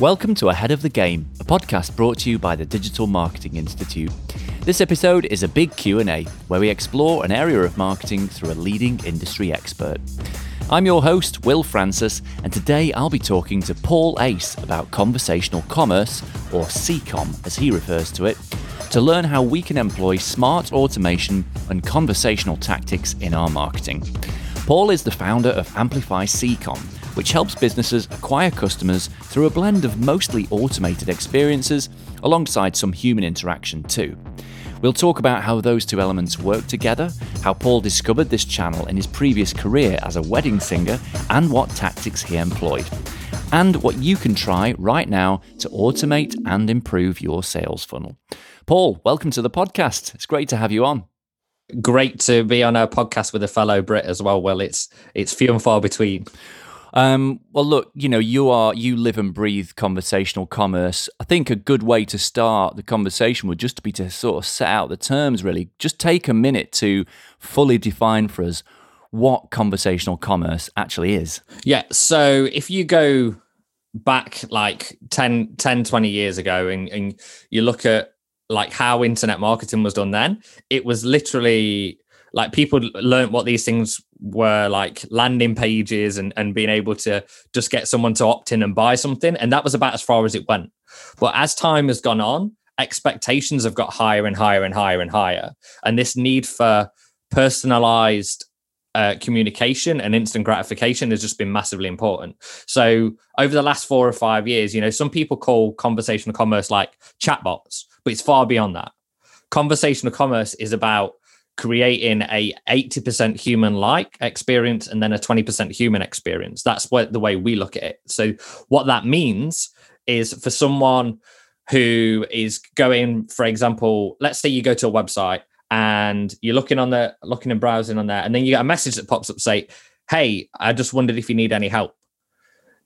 Welcome to Ahead of the Game, a podcast brought to you by the Digital Marketing Institute. This episode is a big Q&A where we explore an area of marketing through a leading industry expert. I'm your host, Will Francis, and today I'll be talking to Paul Ace about conversational commerce, or CCOM as he refers to it, to learn how we can employ smart automation and conversational tactics in our marketing. Paul is the founder of Amplify CCOM, which helps businesses acquire customers through a blend of mostly automated experiences alongside some human interaction too. We'll talk about how those two elements work together, how Paul discovered this channel in his previous career as a wedding singer, and what tactics he employed. And what you can try right now to automate and improve your sales funnel. Paul, welcome to the podcast. It's great to have you on. Great to be on a podcast with a fellow Brit as well. Well, it's it's few and far between. Um, well, look, you know, you are you live and breathe conversational commerce. I think a good way to start the conversation would just be to sort of set out the terms. Really, just take a minute to fully define for us what conversational commerce actually is. Yeah. So if you go back like 10, 10 20 years ago and, and you look at like how internet marketing was done then, it was literally like people learned what these things were like landing pages and, and being able to just get someone to opt in and buy something. And that was about as far as it went. But as time has gone on, expectations have got higher and higher and higher and higher. And this need for personalized uh, communication and instant gratification has just been massively important. So over the last four or five years, you know, some people call conversational commerce like chatbots, but it's far beyond that. Conversational commerce is about creating a 80% human like experience and then a 20% human experience. That's what the way we look at it. So what that means is for someone who is going for example let's say you go to a website and you're looking on the looking and browsing on there and then you get a message that pops up say hey i just wondered if you need any help.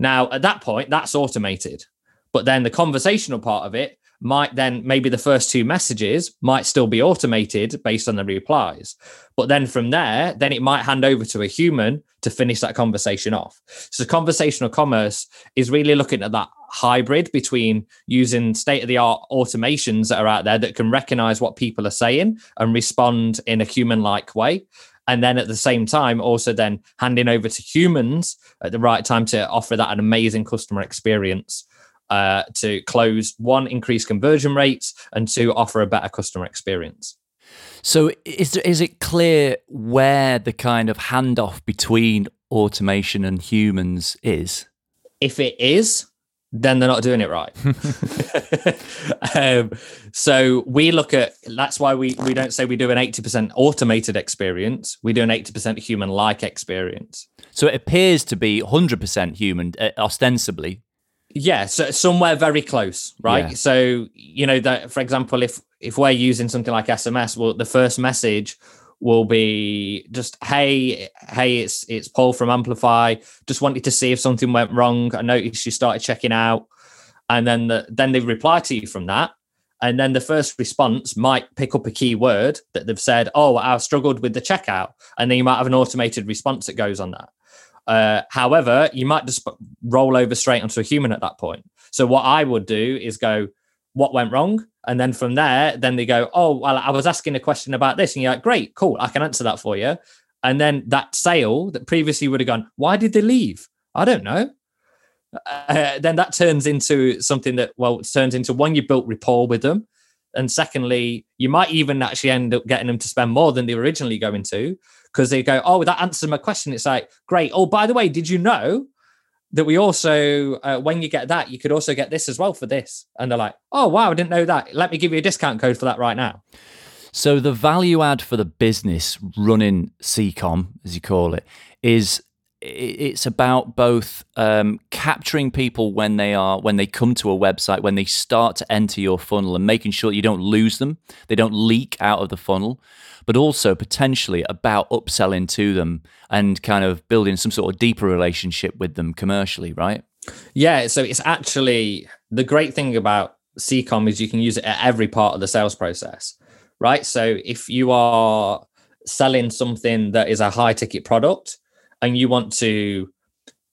Now at that point that's automated but then the conversational part of it might then maybe the first two messages might still be automated based on the replies. But then from there then it might hand over to a human to finish that conversation off. So conversational commerce is really looking at that hybrid between using state of the art automations that are out there that can recognize what people are saying and respond in a human like way. And then at the same time also then handing over to humans at the right time to offer that an amazing customer experience uh, to close one, increase conversion rates, and two, offer a better customer experience. So, is is it clear where the kind of handoff between automation and humans is? If it is, then they're not doing it right. um, so we look at that's why we we don't say we do an 80% automated experience. We do an 80% human like experience. So it appears to be 100% human uh, ostensibly, yeah, so somewhere very close, right? Yeah. So you know that, for example, if if we're using something like SMS, well, the first message will be just hey hey it's it's paul from amplify. Just wanted to see if something went wrong. I noticed you started checking out. And then the, then they reply to you from that. And then the first response might pick up a key word that they've said oh i've struggled with the checkout. And then you might have an automated response that goes on that. Uh, however, you might just roll over straight onto a human at that point. So what I would do is go, what went wrong? And then from there, then they go, oh, well, I was asking a question about this. And you're like, great, cool, I can answer that for you. And then that sale that previously would have gone, why did they leave? I don't know. Uh, then that turns into something that, well, turns into one, you built rapport with them. And secondly, you might even actually end up getting them to spend more than they were originally going to because they go, oh, that answers my question. It's like, great. Oh, by the way, did you know that we also, uh, when you get that, you could also get this as well for this? And they're like, oh, wow, I didn't know that. Let me give you a discount code for that right now. So the value add for the business running CCOM, as you call it, is it's about both um, capturing people when they are when they come to a website when they start to enter your funnel and making sure you don't lose them they don't leak out of the funnel but also potentially about upselling to them and kind of building some sort of deeper relationship with them commercially right yeah so it's actually the great thing about ccom is you can use it at every part of the sales process right so if you are selling something that is a high ticket product and you want to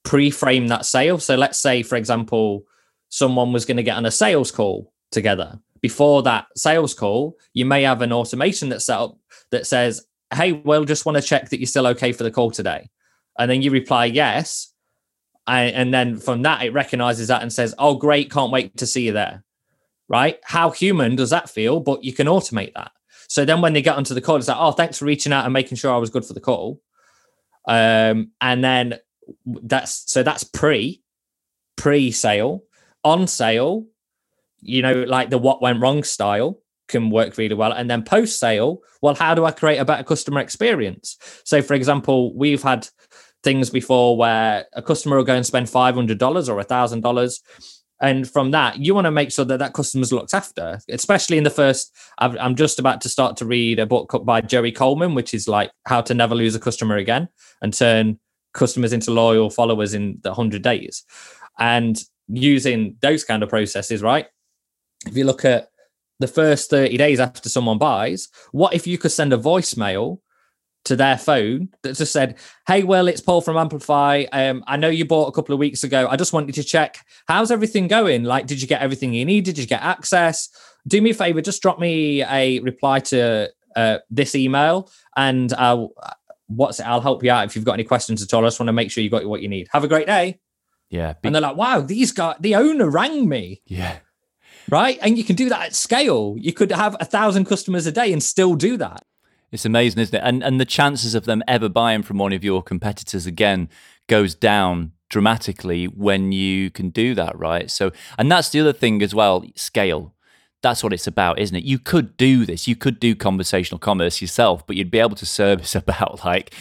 pre-frame that sale so let's say for example someone was going to get on a sales call together. Before that sales call, you may have an automation that's set up that says, Hey, we'll just want to check that you're still okay for the call today. And then you reply yes. And then from that, it recognizes that and says, Oh, great, can't wait to see you there. Right? How human does that feel? But you can automate that. So then when they get onto the call, it's like, Oh, thanks for reaching out and making sure I was good for the call. Um, and then that's so that's pre pre sale on sale you know like the what went wrong style can work really well. And then post sale well how do i create a better customer experience? So for example we've had things before where a customer will go and spend $500 or $1000 and from that you want to make sure that that customer's looked after especially in the first i'm just about to start to read a book by joey coleman which is like how to never lose a customer again and turn customers into loyal followers in the 100 days. And using those kind of processes right if you look at the first 30 days after someone buys what if you could send a voicemail to their phone that just said, "Hey, Will, it's Paul from Amplify. Um, I know you bought a couple of weeks ago. I just wanted to check how's everything going. Like, did you get everything you needed? Did you get access? Do me a favor, just drop me a reply to uh, this email, and I'll what's it? I'll help you out if you've got any questions at all. I just want to make sure you got what you need. Have a great day. Yeah. Be- and they're like, wow, these guys, the owner rang me. Yeah. Right. And you can do that at scale. You could have a thousand customers a day and still do that. It's amazing, isn't it? And and the chances of them ever buying from one of your competitors again goes down dramatically when you can do that, right? So and that's the other thing as well, scale that's what it's about, isn't it? You could do this. You could do conversational commerce yourself, but you'd be able to service about like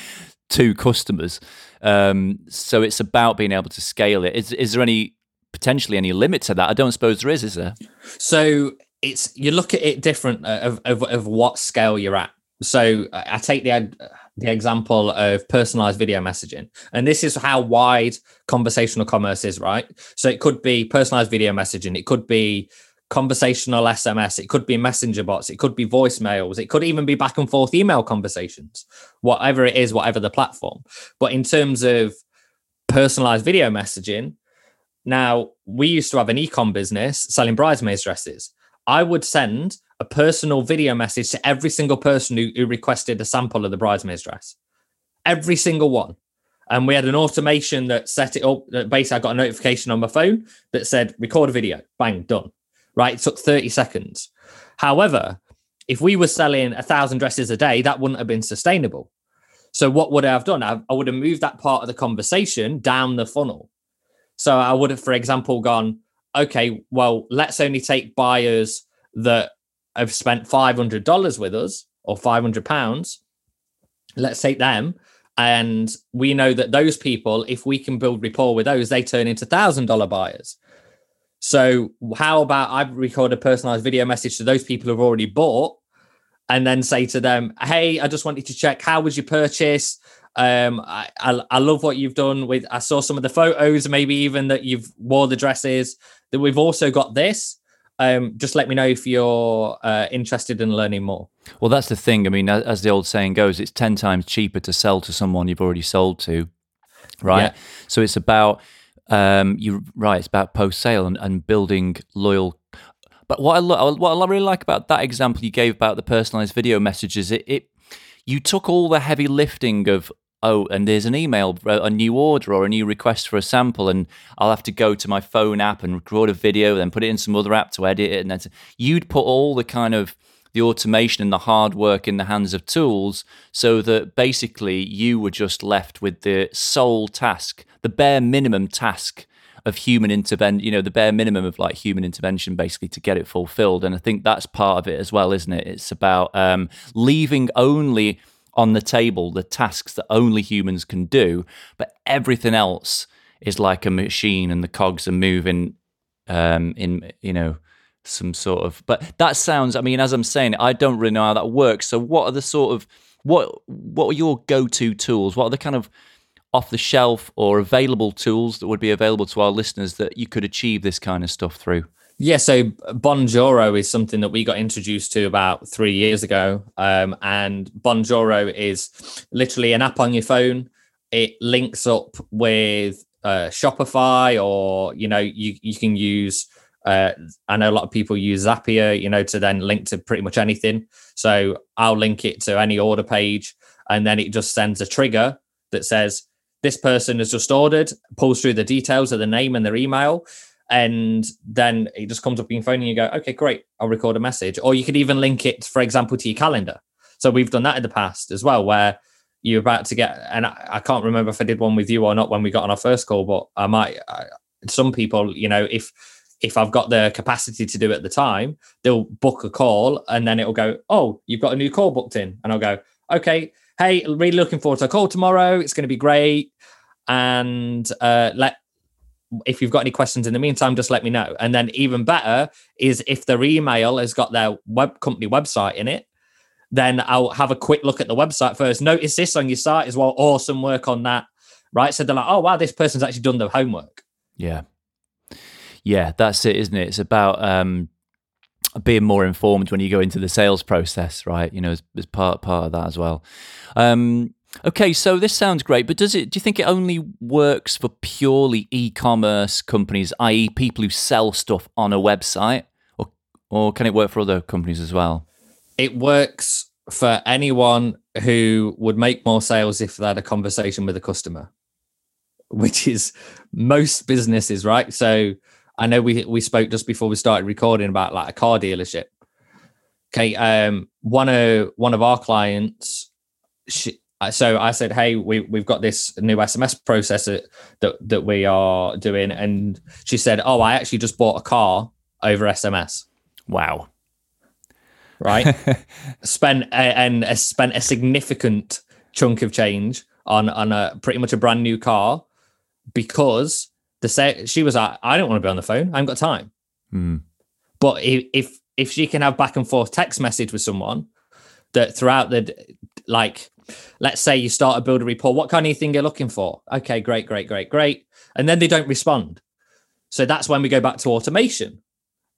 two customers. Um, so it's about being able to scale it. Is is there any potentially any limit to that? I don't suppose there is, is there? So it's you look at it different uh, of of, of what scale you're at. So I take the the example of personalized video messaging, and this is how wide conversational commerce is, right? So it could be personalized video messaging, it could be conversational SMS, it could be messenger bots, it could be voicemails, it could even be back and forth email conversations, whatever it is, whatever the platform. But in terms of personalized video messaging, now we used to have an ecom business selling bridesmaids dresses. I would send a personal video message to every single person who, who requested a sample of the bridesmaids dress, every single one. And we had an automation that set it up. Basically, I got a notification on my phone that said, record a video, bang, done right? It took 30 seconds. However, if we were selling a thousand dresses a day, that wouldn't have been sustainable. So what would I have done? I, I would have moved that part of the conversation down the funnel. So I would have, for example, gone, okay, well, let's only take buyers that have spent $500 with us or 500 pounds. Let's take them. And we know that those people, if we can build rapport with those, they turn into thousand dollar buyers. So how about I record a personalized video message to those people who've already bought and then say to them, Hey, I just wanted to check how was your purchase? Um, I, I, I love what you've done with I saw some of the photos, maybe even that you've wore the dresses. That we've also got this. Um, just let me know if you're uh, interested in learning more. Well, that's the thing. I mean, as the old saying goes, it's 10 times cheaper to sell to someone you've already sold to, right? Yeah. So it's about um, you're right. It's about post sale and, and, building loyal. But what I lo- what I really like about that example you gave about the personalized video messages, it, it you took all the heavy lifting of oh, and there's an email, a new order or a new request for a sample, and I'll have to go to my phone app and record a video, then put it in some other app to edit it, and then you'd put all the kind of the automation and the hard work in the hands of tools so that basically you were just left with the sole task, the bare minimum task of human intervention, you know, the bare minimum of like human intervention basically to get it fulfilled. And I think that's part of it as well, isn't it? It's about um, leaving only on the table the tasks that only humans can do, but everything else is like a machine and the cogs are moving um, in, you know, some sort of but that sounds i mean as i'm saying i don't really know how that works. So what are the sort of what what are your go-to tools? What are the kind of off the shelf or available tools that would be available to our listeners that you could achieve this kind of stuff through yeah so bonjoro is something that we got introduced to about three years ago um, and bonjoro is literally an app on your phone it links up with uh, Shopify or you know you you can use. Uh, I know a lot of people use Zapier, you know, to then link to pretty much anything. So I'll link it to any order page, and then it just sends a trigger that says this person has just ordered, pulls through the details of the name and their email, and then it just comes up in your phone and you go, okay, great, I'll record a message. Or you could even link it, for example, to your calendar. So we've done that in the past as well, where you're about to get, and I, I can't remember if I did one with you or not when we got on our first call, but I might. I, some people, you know, if if I've got the capacity to do it at the time, they'll book a call and then it'll go, oh, you've got a new call booked in, and I'll go, okay, hey, really looking forward to a call tomorrow. It's going to be great, and uh, let if you've got any questions in the meantime, just let me know. And then even better is if their email has got their web company website in it, then I'll have a quick look at the website first. Notice this on your site as well. Awesome work on that. Right. So they're like, oh wow, this person's actually done the homework. Yeah. Yeah, that's it, isn't it? It's about um being more informed when you go into the sales process, right? You know, as, as part part of that as well. Um Okay, so this sounds great, but does it? Do you think it only works for purely e-commerce companies, i.e., people who sell stuff on a website, or or can it work for other companies as well? It works for anyone who would make more sales if they had a conversation with a customer, which is most businesses, right? So I know we we spoke just before we started recording about like a car dealership. Okay, um, one of one of our clients, she, so I said, "Hey, we we've got this new SMS processor that that we are doing," and she said, "Oh, I actually just bought a car over SMS." Wow! Right? spent a, and a, spent a significant chunk of change on on a pretty much a brand new car because the say she was like, "I don't want to be on the phone. I haven't got time." Mm. But if if she can have back and forth text message with someone that throughout the like let's say you start to build a report what kind of thing you're looking for? Okay great great great great. And then they don't respond. So that's when we go back to automation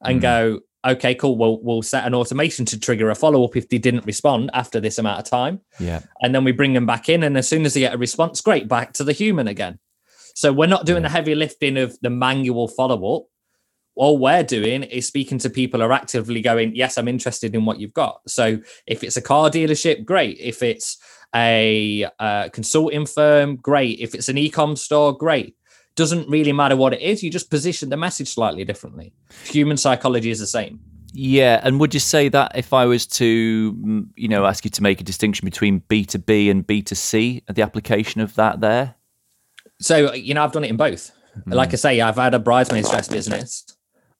and mm. go okay cool we'll, we'll set an automation to trigger a follow-up if they didn't respond after this amount of time. Yeah. And then we bring them back in and as soon as they get a response great back to the human again. So we're not doing yeah. the heavy lifting of the manual follow-up all we're doing is speaking to people who are actively going, Yes, I'm interested in what you've got. So if it's a car dealership, great. If it's a uh, consulting firm, great. If it's an e-com store, great. Doesn't really matter what it is. You just position the message slightly differently. Human psychology is the same. Yeah, and would you say that if I was to, mm, you know, ask you to make a distinction between B two B and B two C, the application of that there? So you know, I've done it in both. Mm. Like I say, I've had a bridesmaids dress business,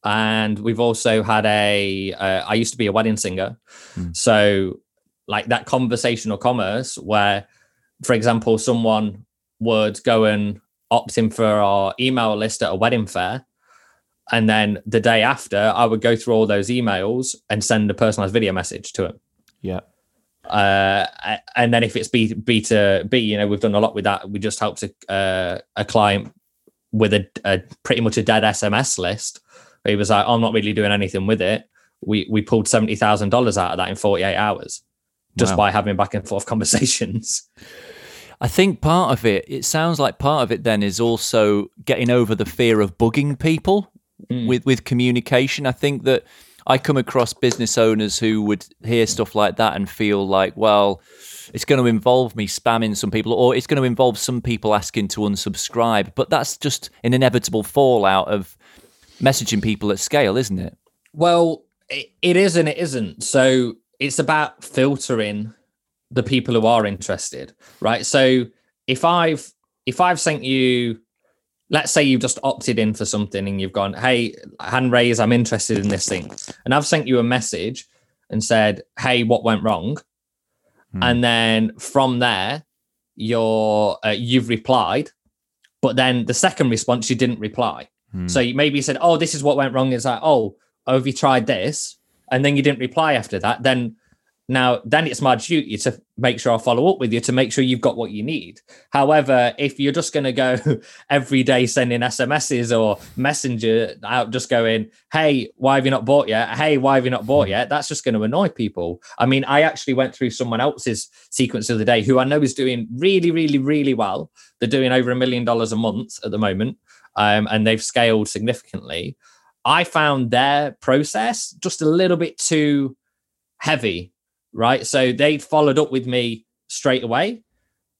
and we've also had a. Uh, I used to be a wedding singer, mm. so like that conversational commerce where, for example, someone would go and opt in for our email list at a wedding fair. And then the day after, I would go through all those emails and send a personalized video message to him. Yeah. Uh, and then if it's B B to B, you know, we've done a lot with that. We just helped a uh, a client with a, a, pretty much a dead SMS list. He was like, "I'm not really doing anything with it." We we pulled seventy thousand dollars out of that in 48 hours just wow. by having back and forth conversations. I think part of it, it sounds like part of it then is also getting over the fear of bugging people mm. with, with communication. I think that I come across business owners who would hear stuff like that and feel like, well, it's going to involve me spamming some people or it's going to involve some people asking to unsubscribe. But that's just an inevitable fallout of messaging people at scale, isn't it? Well, it is and it isn't. So it's about filtering the people who are interested, right? So if I've if I've sent you, let's say you've just opted in for something and you've gone, hey, hand raise, I'm interested in this thing, and I've sent you a message and said, hey, what went wrong? Hmm. And then from there, you're uh, you've replied, but then the second response you didn't reply. Hmm. So you maybe said, oh, this is what went wrong. It's like, oh, oh, have you tried this? and then you didn't reply after that, then Now, then it's my duty to make sure I follow up with you to make sure you've got what you need. However, if you're just going to go every day sending SMSs or messenger out, just going, hey, why have you not bought yet? Hey, why have you not bought yet? That's just going to annoy people. I mean, I actually went through someone else's sequence of the day who I know is doing really, really, really well. They're doing over a million dollars a month at the moment, um, and they've scaled significantly. I found their process just a little bit too heavy right? So they followed up with me straight away.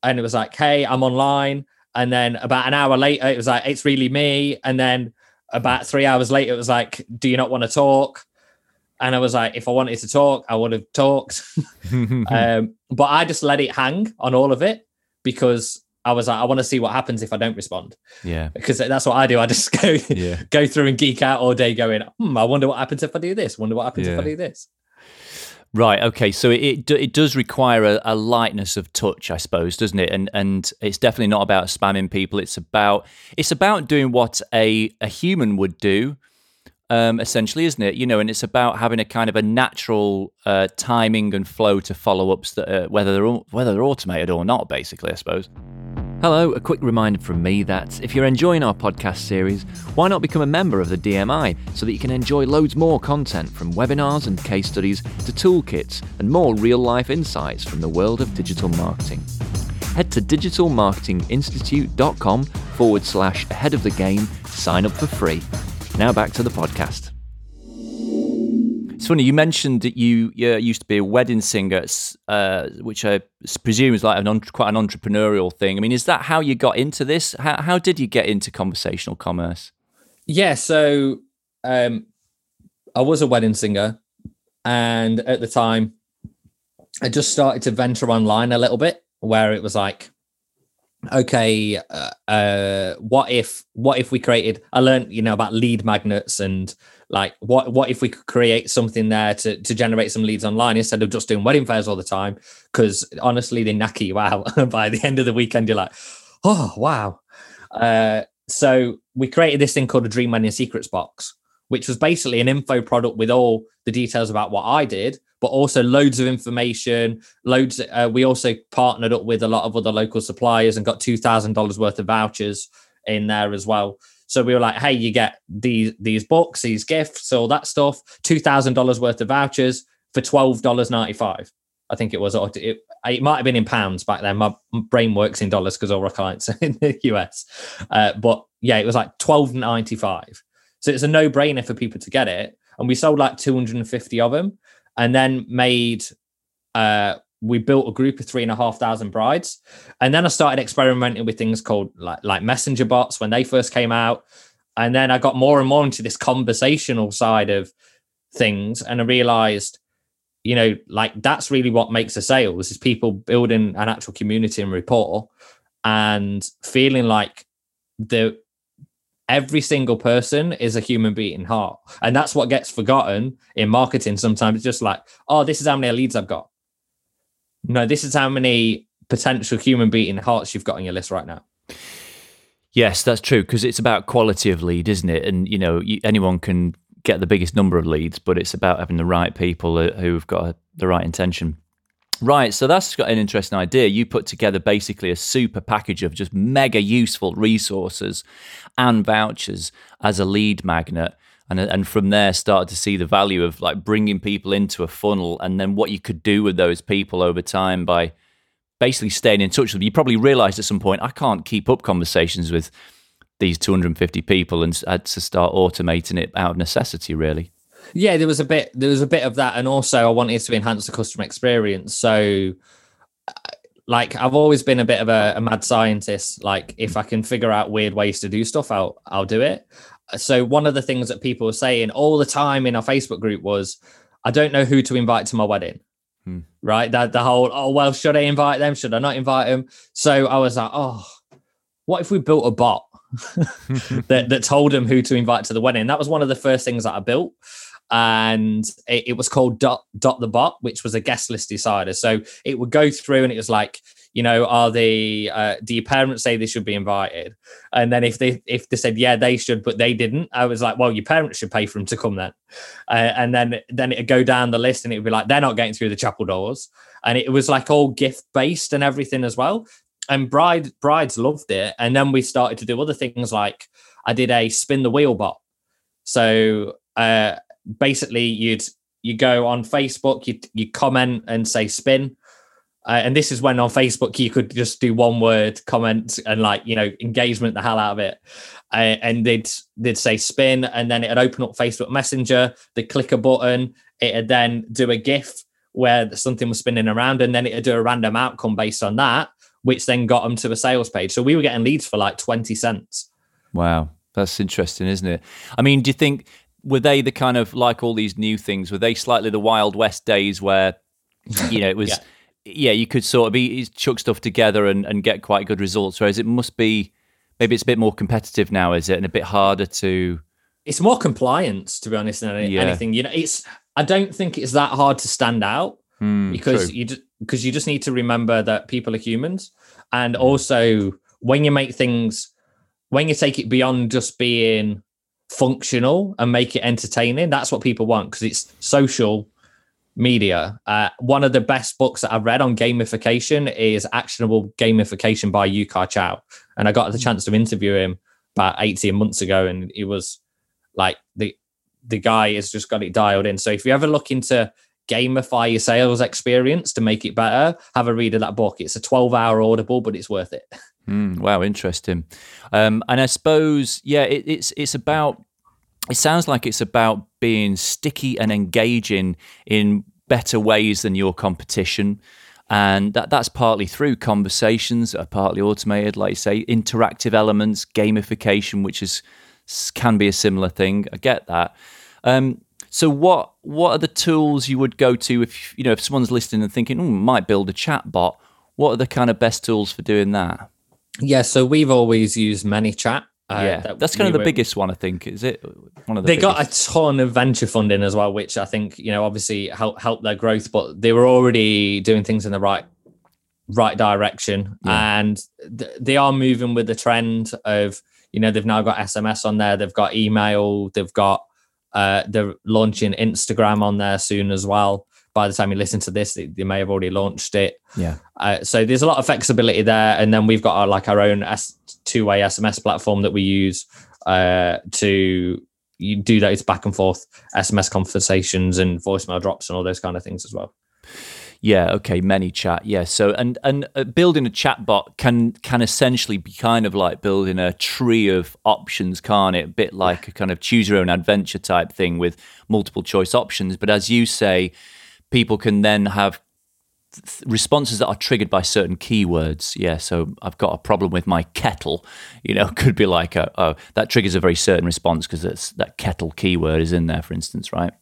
And it was like, hey, I'm online. And then about an hour later, it was like, it's really me. And then about three hours later, it was like, do you not want to talk? And I was like, if I wanted to talk, I would have talked. um, but I just let it hang on all of it because I was like, I want to see what happens if I don't respond. Yeah. Because that's what I do. I just go yeah. go through and geek out all day going, hmm, I wonder what happens if I do this. Wonder what happens yeah. if I do this. Right. Okay. So it it does require a, a, lightness of touch, I suppose, doesn't it? And and it's definitely not about spamming people. It's about it's about doing what a a human would do, um, essentially, isn't it? You know, and it's about having a kind of a natural uh, timing and flow to follow ups that uh, whether they're whether they're automated or not. Basically, I suppose. Hello, a quick reminder from me that if you're enjoying our podcast series, why not become a member of the DMI so that you can enjoy loads more content from webinars and case studies to toolkits and more real life insights from the world of digital marketing. Head to digitalmarketinginstitute.com forward slash ahead of the game to sign up for free. Now back to the podcast. Funny you mentioned that you used to be a wedding singer, uh, which I presume is like an quite an entrepreneurial thing. I mean, is that how you got into this? How, how did you get into conversational commerce? Yeah, so um, I was a wedding singer, and at the time, I just started to venture online a little bit, where it was like, okay, uh, uh, what if what if we created? I learned, you know, about lead magnets and like what what if we could create something there to to generate some leads online instead of just doing wedding fairs all the time because honestly they knacker you out by the end of the weekend you're like oh wow uh, so we created this thing called a dream wedding secrets box which was basically an info product with all the details about what i did but also loads of information loads uh, we also partnered up with a lot of other local suppliers and got $2000 worth of vouchers in there as well so we were like, hey, you get these these books, these gifts, all that stuff, two thousand dollars worth of vouchers for twelve dollars ninety five. I think it was. It, it might have been in pounds back then. My brain works in dollars because all our clients are in the US. Uh, but yeah, it was like twelve ninety five. So it's a no brainer for people to get it. And we sold like two hundred and fifty of them, and then made uh, we built a group of three and a half thousand brides. And then i started experimenting with things called like like messenger bots when they first came out. And then i got more and more into this conversational side of things and i realized you know like that's really what makes a sales is people building an actual community and rapport and feeling like the every single person is a human beating heart and that's what gets forgotten in marketing sometimes it's just like oh this is how many leads i've got no, this is how many potential human beating hearts you've got on your list right now. Yes, that's true because it's about quality of lead, isn't it? And you know, anyone can get the biggest number of leads, but it's about having the right people uh, who've got the right intention. Right, so that's got an interesting idea. You put together basically a super package of just mega useful resources and vouchers as a lead magnet and and from there started to see the value of like bringing people into a funnel and then what you could do with those people over time by basically staying in touch with them. You probably realized at some point I can't keep up conversations with these 250 people and had uh, to start automating it out of necessity really. Yeah, there was a bit there was a bit of that and also I wanted to enhance the customer experience. So like I've always been a bit of a, a, mad scientist. Like if I can figure out weird ways to do stuff, I'll I'll do it so one of the things that people were saying all the time in our Facebook group was, I don't know who to invite to my wedding. Hmm. Right. That the whole, oh well, should I invite them? Should I not invite them? So I was like, oh, what if we built a bot that, that told them who to invite to the wedding? That was one of the first things that I built. And it, it was called dot, dot the bot, which was a guest list decider. So it would go through and it was like, you know, are the uh, do your parents say they should be invited? And then if they if they said yeah they should, but they didn't, I was like, well, your parents should pay for them to come then. Uh, and then then it'd go down the list, and it'd be like they're not getting through the chapel doors, and it was like all gift based and everything as well. And bride brides loved it, and then we started to do other things like I did a spin the wheel bot. So uh, basically, you'd you go on Facebook, you you comment and say spin, uh, and this is when on Facebook you could just do one word comment and like you know engagement the hell out of it, uh, and they'd they'd say spin, and then it'd open up Facebook Messenger. They click a button, it'd then do a GIF where something was spinning around, and then it'd do a random outcome based on that, which then got them to a sales page. So we were getting leads for like twenty cents. Wow, that's interesting, isn't it? I mean, do you think were they the kind of like all these new things? Were they slightly the Wild West days where you know it was? yeah. yeah. you could sort of be chuck stuff together and, and get quite good results. Whereas it must be maybe it's a bit more competitive now, is it, and a bit harder to. It's more compliance, to be honest, than yeah. anything. You know, it's. I don't think it's that hard to stand out mm, because true. you just because you just need to remember that people are humans, and also when you make things, when you take it beyond just being functional and make it entertaining. That's what people want because it's social media. Uh, one of the best books that I've read on gamification is Actionable Gamification by Yu-Kai Chou. And I got the chance to interview him about 18 months ago. And he was like, the, the guy has just got it dialed in. So if you ever look into gamify your sales experience to make it better, have a read of that book. It's a 12 hour audible, but it's worth it. Mm, wow, interesting. Um, and I suppose, yeah, it, it's it's about. It sounds like it's about being sticky and engaging in better ways than your competition, and that that's partly through conversations are partly automated, like you say, interactive elements, gamification, which is can be a similar thing. I get that. Um, so what what are the tools you would go to if you know if someone's listening and thinking, mm, might build a chat bot? What are the kind of best tools for doing that? Yeah, so we've always used ManyChat. Uh, yeah, that that's kind of the were, biggest one, I think. Is it one of the? They biggest? got a ton of venture funding as well, which I think you know obviously help help their growth, but they were already doing things in the right right direction, yeah. and th- they are moving with the trend of you know they've now got SMS on there, they've got email, they've got uh, they're launching Instagram on there soon as well by the time you listen to this, they, they may have already launched it. Yeah. Uh, so there's a lot of flexibility there, and then we've got our, like our own S- two-way SMS platform that we use uh, to you do those back and forth SMS conversations and voicemail drops and all those kind of things as well. Yeah. Okay. Many chat. Yeah. So and and uh, building a chatbot can can essentially be kind of like building a tree of options, can't it? A bit like a kind of choose your own adventure type thing with multiple choice options. But as you say, people can then have responses that are triggered by certain keywords. Yeah, so I've got a problem with my kettle. You know, could be like, a, oh, that triggers a very certain response because that kettle keyword is in there, for instance, right?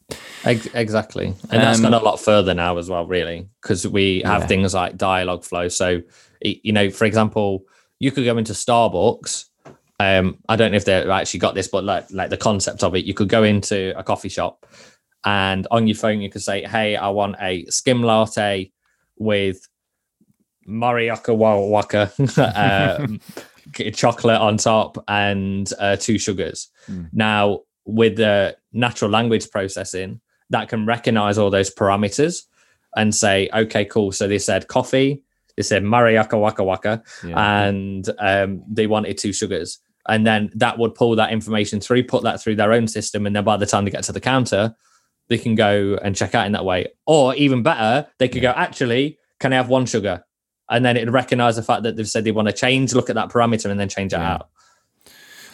Exactly, and um, that's gone a lot further now as well, really, because we have yeah. things like Dialogflow. So, you know, for example, you could go into Starbucks. Um, I don't know if they actually got this, but like like the concept of it, you could go into a coffee shop and on your phone, you could say, Hey, I want a skim latte with Mariaka Waka um, chocolate on top and uh, two sugars. Mm. Now, with the natural language processing, that can recognize all those parameters and say, okay, cool. So they said coffee, they said Mariaka Waka Waka, yeah. and um, they wanted two sugars. And then that would pull that information through, put that through their own system. And then by the time they get to the counter, they can go and check out in that way. Or even better, they could go, actually, can I have one sugar? And then it'd recognize the fact that they've said they want to change, look at that parameter, and then change it yeah. out.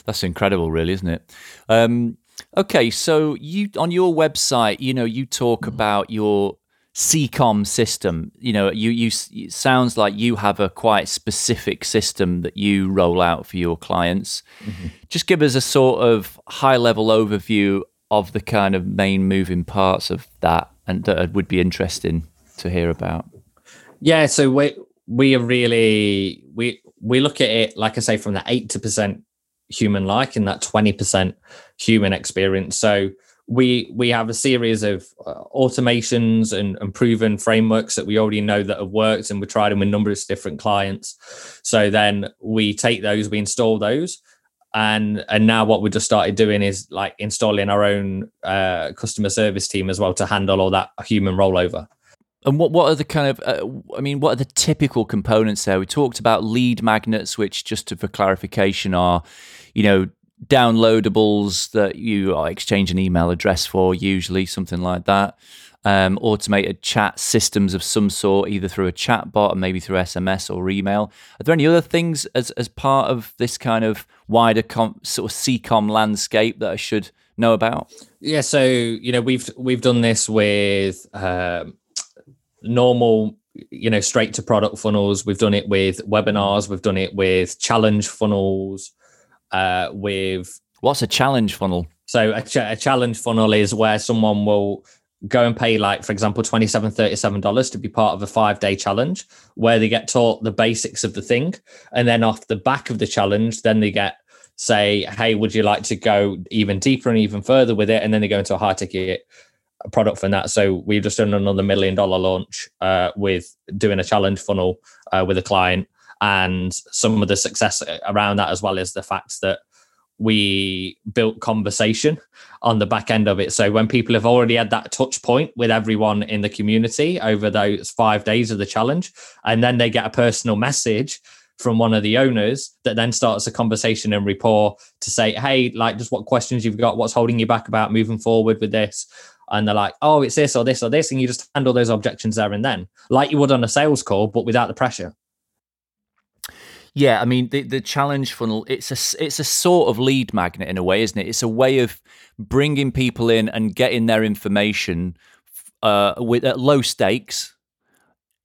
That's incredible, really, isn't it? Um, okay, so you on your website, you know, you talk mm-hmm. about your CCOM system. You know, you you it sounds like you have a quite specific system that you roll out for your clients. Mm-hmm. Just give us a sort of high level overview of the kind of main moving parts of that, and that would be interesting to hear about. Yeah, so we we are really we we look at it like I say from the eighty percent human like and that twenty percent human experience. So we we have a series of uh, automations and, and, proven frameworks that we already know that have worked and we tried them with numerous different clients so then we take those we install those and and now what we just started doing is like installing our own uh, customer service team as well to handle all that human rollover and what what are the kind of uh, I mean what are the typical components there? We talked about lead magnets, which just for clarification are, you know, downloadables that you exchange an email address for, usually something like that. Um, automated chat systems of some sort, either through a chat bot or maybe through SMS or email. Are there any other things as as part of this kind of wider com- sort of CCOM landscape that I should know about? Yeah, so you know we've we've done this with uh, normal you know straight to product funnels we've done it with webinars we've done it with challenge funnels uh, with what's a challenge funnel? So a, ch- a, challenge funnel is where someone will go and pay like for example 27 37 dollars to be part of a five day challenge where they get taught the basics of the thing. And then off the back of the challenge then they get say hey would you like to go even deeper and even further with it? And then they go into a high ticket product from that. So we've just done another million dollar launch uh, with doing a challenge funnel uh, with a client. And some of the success around that as well is the fact that we built conversation on the back end of it. So when people have already had that touch point with everyone in the community over those five days of the challenge, and then they get a personal message from one of the owners that then starts a conversation and rapport to say, Hey, like just what questions you've got, what's holding you back about moving forward with this? And they're like, Oh, it's this or this or this. And you just handle those objections there and then, like you would on a sales call, but without the pressure. Yeah, I mean the the challenge funnel it's a it's a sort of lead magnet in a way, isn't it? It's a way of bringing people in and getting their information uh, with at low stakes,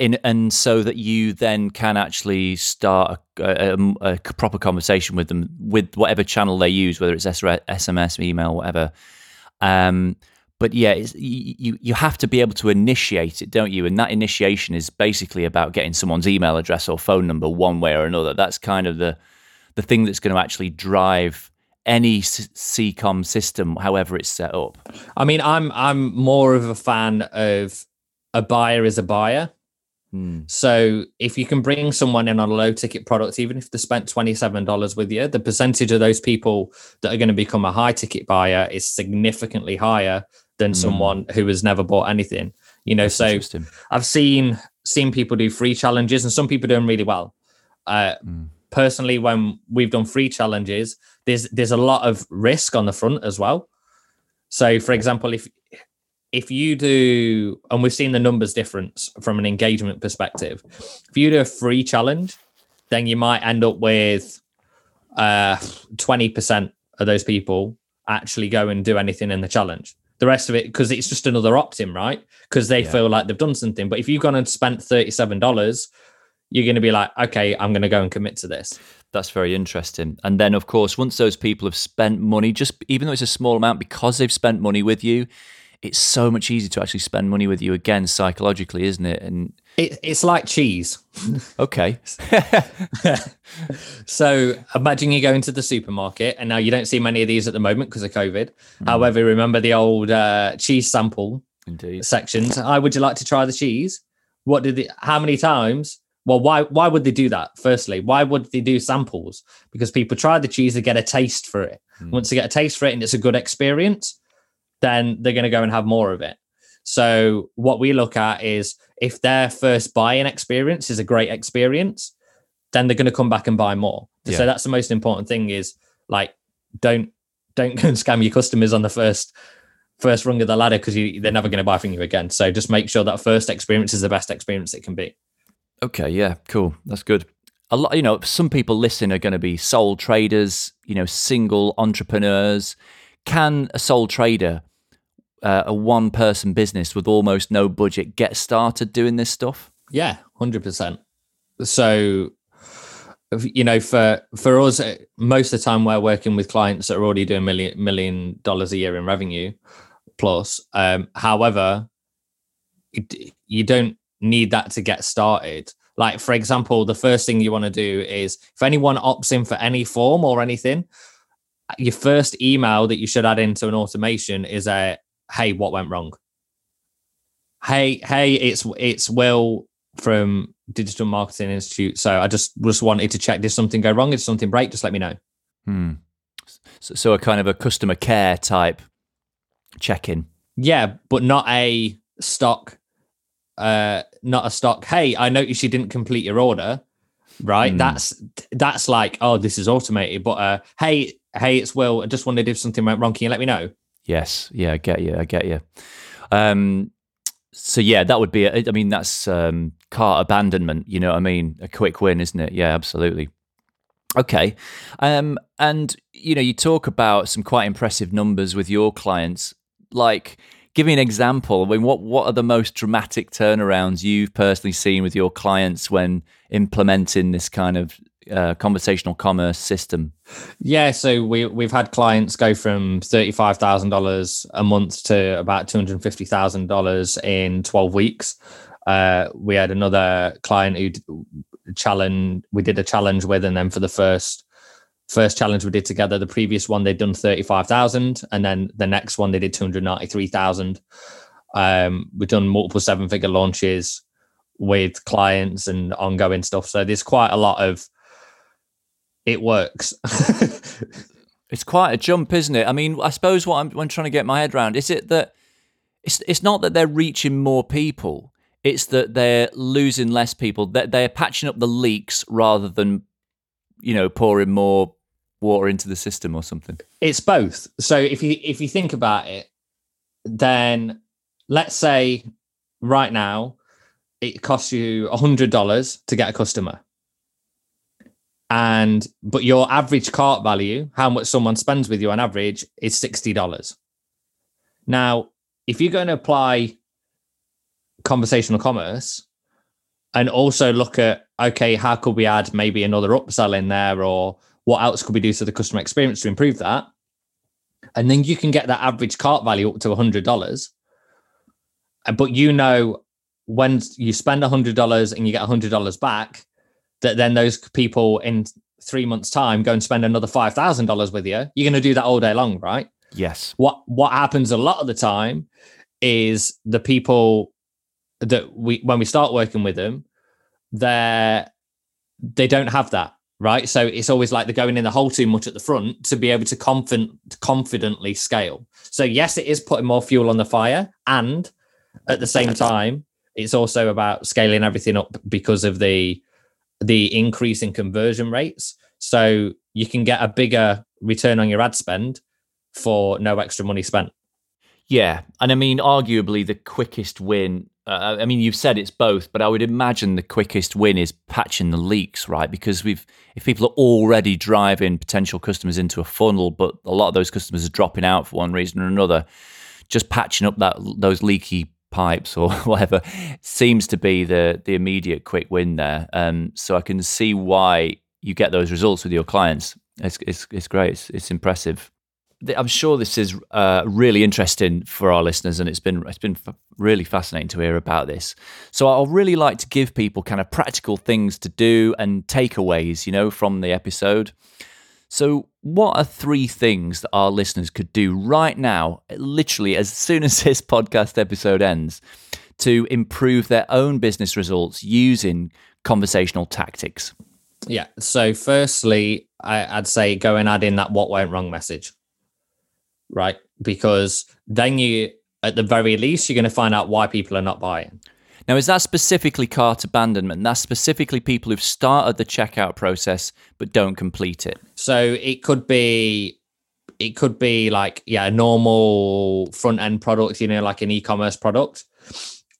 in and so that you then can actually start a, a, a, proper conversation with them with whatever channel they use, whether it's SMS, email, whatever. Um, but yeah, you you have to be able to initiate it, don't you? And that initiation is basically about getting someone's email address or phone number one way or another. That's kind of the the thing that's going to actually drive any CCOM system, however it's set up. I mean, I'm I'm more of a fan of a buyer is a buyer. Hmm. So if you can bring someone in on a low ticket product, even if they spent twenty seven dollars with you, the percentage of those people that are going to become a high ticket buyer is significantly higher than mm. someone who has never bought anything. You know, That's so I've seen seen people do free challenges, and some people doing really well. Uh, mm. Personally, when we've done free challenges, there's there's a lot of risk on the front as well. So, for example, if if you do, and we've seen the numbers difference from an engagement perspective, if you do a free challenge, then you might end up with uh, 20% of those people actually go and do anything in the challenge the rest of it because it's just another opt-in, right? Because they yeah. feel like they've done something. But if you've gone and spent thirty-seven dollars, you're going to be like, okay, I'm going to go and commit to this. That's very interesting. And then, of course, once those people have spent money, just even though it's a small amount, because they've spent money with you, it's so much easier to actually spend money with you again psychologically, isn't it? And it, it's like cheese. okay. so imagine you go into the supermarket, and now you don't see many of these at the moment because of COVID. Mm. However, remember the old uh, cheese sample Indeed. sections. Hi, would you like to try the cheese? What did it? How many times? Well, why why would they do that? Firstly, why would they do samples? Because people try the cheese to get a taste for it. Mm. Once they get a taste for it and it's a good experience, then they're going to go and have more of it. So what we look at is if their first buying experience is a great experience, then they're going to come back and buy more. Yeah. So that's the most important thing is like don't don't go and scam your customers on the first first rung of the ladder because they're never going to buy from you again. So just make sure that first experience is the best experience it can be. Okay, yeah, cool. That's good. A lot, you know, some people listening are going to be sole traders, you know, single entrepreneurs. Can a sole trader uh, a one person business with almost no budget get started doing this stuff? Yeah, 100%. So, you know, for for us, uh, most of the time we're working with clients that are already doing million million dollars a year in revenue plus. Um, however, it, you don't need that to get started. Like, for example, the first thing you want to do is if anyone opts in for any form or anything, your first email that you should add into an automation is a hey, what went wrong? Hey, hey, it's it's Will from Digital Marketing Institute. So I just just wanted to check did something go wrong? Did something break? Just let me know. Hmm. So, so a kind of a customer care type check in. Yeah, but not a stock uh not a stock hey i noticed you didn't complete your order right mm. that's that's like oh this is automated but uh hey hey it's will i just wondered if something went wrong can you let me know yes. Yeah i get you. I get you. Um so yeah that would be I mean that's um cart abandonment you know what i mean? A quick win isn't it? Yeah absolutely. Okay. Um and you know you talk about some quite impressive numbers with your clients. Like give me an example. I mean, what what are the most dramatic turnarounds you've personally seen with your clients when implementing this kind of uh, conversational commerce system? Yeah, so we we've had clients go from thirty five thousand dollars a month to about two hundred fifty thousand dollars in twelve weeks. Uh, we had another client who challenge we did a challenge with, and then for the first first challenge we did together. The previous one they'd done thirty five thousand, and then the next one they did two hundred ninety three thousand. Um, we've done multiple seven figure launches with clients and ongoing stuff. So there's quite a lot of it works. it's quite a jump, isn't it? I mean, I suppose what I'm, I'm trying to get my head around is it that it's it's not that they're reaching more people. It's that they're losing less people. That they're patching up the leaks rather than, you know, pouring more water into the system or something? It's both. So if you if you think about it, then let's say right now it costs you a hundred dollars to get a customer. And but your average cart value, how much someone spends with you on average, is sixty dollars. Now, if you're going to apply conversational commerce and also look at okay, how could we add maybe another upsell in there or what else could we do to the customer experience to improve that? And then you can get that average cart value up to $100. But you know, when you spend $100 and you get $100 back, that then those people in three months' time go and spend another $5,000 with you. You're going to do that all day long, right? Yes. What what happens a lot of the time is the people that we when we start working with them, they're they don't have that right? So it's always like they're going in the hole too much at the front to be able to confident, confidently scale. So yes, it is putting more fuel on the fire, and at the same time, it's also about scaling everything up because of the the increase in conversion rates. So you can get a bigger return on your ad spend for no extra money spent. Yeah, and I mean, arguably the quickest win uh, I mean, you've said it's both, but I would imagine the quickest win is patching the leaks, right? Because we've if people are already driving potential customers into a funnel, but a lot of those customers are dropping out for one reason or another, just patching up that those leaky pipes or whatever seems to be the the immediate quick win there. Um, so I can see why you get those results with your clients. It's it's, it's great. It's, it's impressive. I'm sure this is uh, really interesting for our listeners, and it's been it's been really fascinating to hear about this. So I'll really like to give people kind of practical things to do and takeaways, you know, from the episode. So, what are three things that our listeners could do right now, literally as soon as this podcast episode ends, to improve their own business results using conversational tactics? Yeah. So, firstly, I, would say go and add in that what went wrong message right? Because then you, at the very least, you're going to find out why people are not buying. Now, is that specifically cart abandonment? That's specifically people who've started the checkout process but don't complete it. So it could be, it could be like yeah, a normal front end product, you know, like an e-commerce product,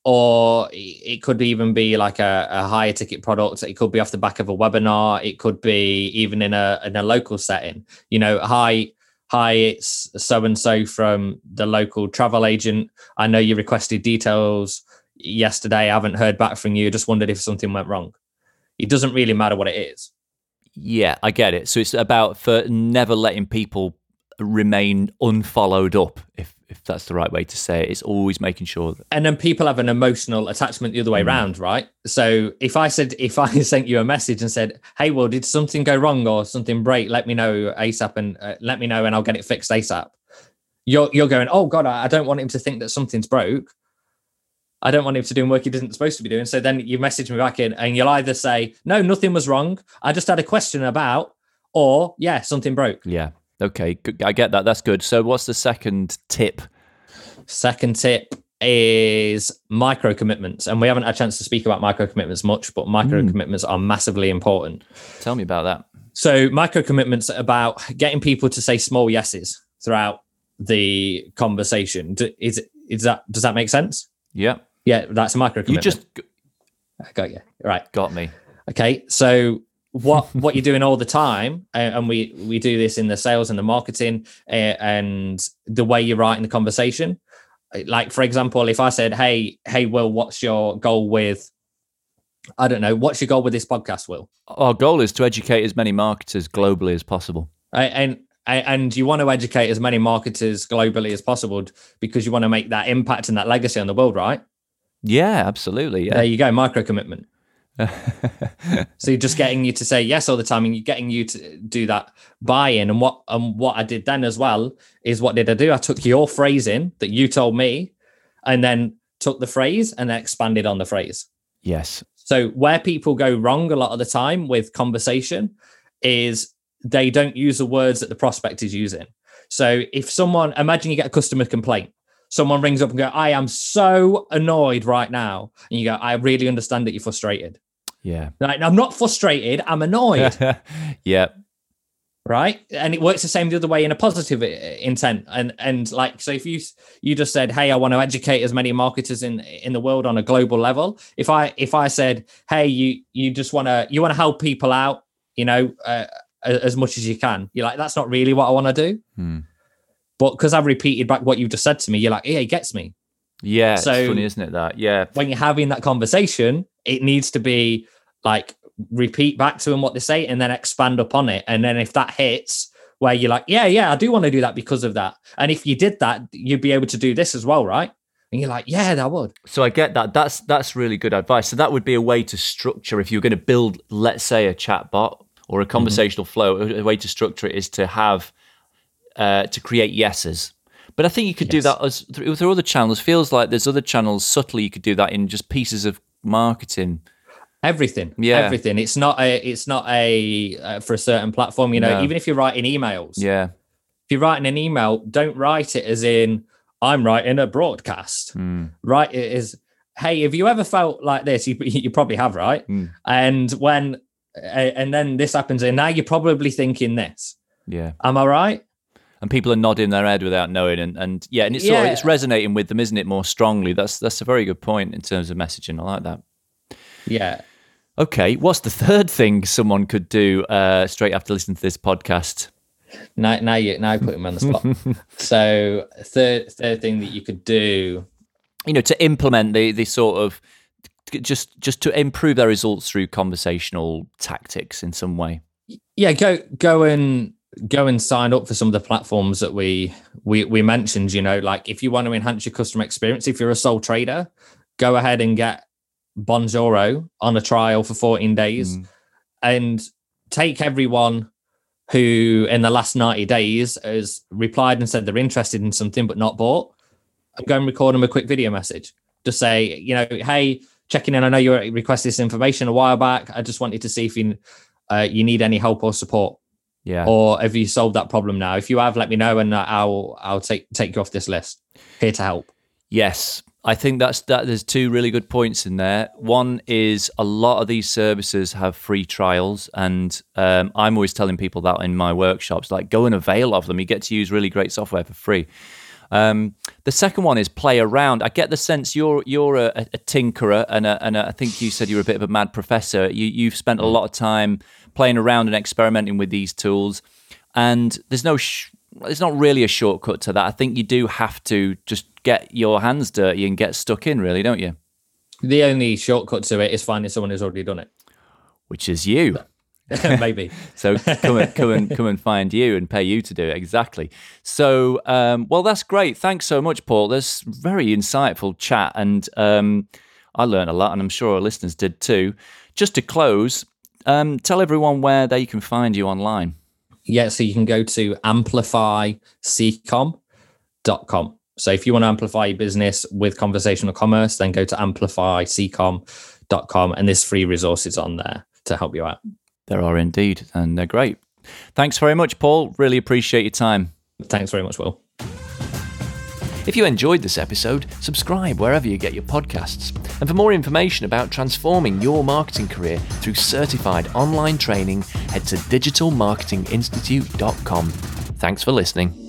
or it could even be like a, a higher ticket product. It could be off the back of a webinar. It could be even in a in a local setting. You know, hi hi, it's so and so from the local travel agent. I know you requested details yesterday. I haven't heard back from you. Just wondered if something went wrong. It doesn't really matter what it is. Yeah, I get it. So it's about for never letting people remain unfollowed up, if if that's the right way to say it. It's always making sure that and then people have an emotional attachment the other way around, right? So if I said if I sent you a message and said, "Hey, well, did something go wrong or something break? Let me know ASAP and uh, let me know, and I'll get it fixed ASAP." You're you're going, "Oh God, I, I don't want him to think that something's broke." I don't want him to do work he isn't supposed to be doing. So then you message me back in, and you'll either say, "No, nothing was wrong. I just had a question about," or "Yeah, something broke." yeah. Okay. I get that. That's good. So what's the second tip? Second tip is micro commitments, and we haven't had a chance to speak about micro commitments much, but hmm. micro commitments are massively important. Tell me about that. So micro commitments are about getting people to say small yeses throughout the conversation. Is is that does that make sense? Yeah. Yeah, that's a micro You just I got you right. got me. Okay, so what what you're doing all the time, uh, and we we do this in the sales and the marketing, uh, and the way you're writing the conversation. Like for example, if I said, "Hey, hey, Will, what's your goal with?" I don't know. What's your goal with this podcast, Will? Our goal is to educate as many marketers globally as possible. And and you want to educate as many marketers globally as possible because you want to make that impact and that legacy on the world, right? Yeah, absolutely. Yeah. There you go, micro commitment. so you're just getting you to say yes all the time, and you're getting you to do that buy-in. And what and what I did then as well is what did I do? I took your phrasing that you told me, and then took the phrase and then expanded on the phrase. yes. So where people go wrong a lot of the time with conversation is they don't use the words that the prospect is using. So if someone imagine you get a customer complaint, someone rings up and go, I am so annoyed right now. And you go, I really understand that you're frustrated. Yeah. Like, I'm not frustrated, I'm annoyed. yeah. right and it works the same the other way in a positive uh, intent and and like so if you you just said hey i want to educate as many marketers in in the world on a global level if i if i said hey you you just want to you want to help people out you know uh, as much as you can you're like that's not really what i want to do Hmm. But because i've repeated back what you've just said to me you're like yeah it gets me Yeah. So- it's funny, isn't it? That. Yeah. when you're having that conversation, it needs to be like repeat back to them what they say and then expand upon it. And then if that hits where you're like, yeah, yeah, I do want to do that because of that. And if you did that, you'd be able to do this as well, right? And you're like, yeah, that would. So I get that. That's that's really good advice. So that would be a way to structure if you're going to build, let's say, a chat bot or a mm-hmm. conversational flow. A a way to structure it is to have uh, to create yeses. But I think you could do that as through, through other channels. Feels like there's other channels subtly you could do that in just pieces of marketing. Everything, Yeah. everything. It's not a, it's not a uh, for a certain platform. You know, No. even if you're writing emails, Yeah. if you're writing an email, don't write it as in I'm writing a broadcast. Hmm. Write it as, hey, have you ever felt like this? You, you probably have, right? Hmm. And when, uh, and then this happens, and now you're probably thinking this. Yeah. Am I right? And people are nodding their head without knowing, and, and yeah, and it's sort of, it's resonating with them, isn't it? More strongly. That's that's a very good point in terms of messaging. I like that. Yeah. Okay, what's the third thing someone could do uh, straight after listening to this podcast? Now, now you now you put him on the spot. so third third thing that you could do. You know, to implement the the sort of just just to improve their results through conversational tactics in some way. Yeah, go go and go and sign up for some of the platforms that we we we mentioned. You know, like if you want to enhance your customer experience, if you're a sole trader, go ahead and get Bonjoro on a trial for 14 days Mm. and take everyone who in the last 90 days has replied and said they're interested in something but not bought and go and record them a quick video message just say you know hey checking in i know you requested this information a while back i just wanted to see if you uh, you need any help or support Yeah. or have you solved that problem now if you have let me know and i'll i'll take take you off this list here to help Yes, I think that's that. There's two really good points in there. One is a lot of these services have free trials, and um, I'm always telling people that in my workshops, like go and avail of them. You get to use really great software for free. Um, the second one is play around. I get the sense you're you're a, a tinkerer, and, a, and a, I think you said you're a bit of a mad professor. You you've spent a lot of time playing around and experimenting with these tools, and there's no. Sh- there's not really a shortcut to that. I think you do have to just get your hands dirty and get stuck in, really, don't you? the only shortcut to it is finding someone who's already done it Which is you. maybe. so come and come and come and find you and pay you to do it exactly. So um, well, that's great. Thanks so much, Paul. That's very insightful chat, and um, I learned a lot, and I'm sure our listeners did too. Just to close, um, tell everyone where they can find you online. Yeah, so you can go to amplifyccom.com. So if you want to amplify your business with conversational commerce, then go to amplifyccom.com and there's free resources on there to help you out. There are indeed, and they're great. Thanks very much, Paul. Really appreciate your time. Thanks very much, Will. If you enjoyed this episode, subscribe wherever you get your podcasts. And for more information about transforming your marketing career through certified online training, head to digitalmarketinginstitute.com. Thanks for listening.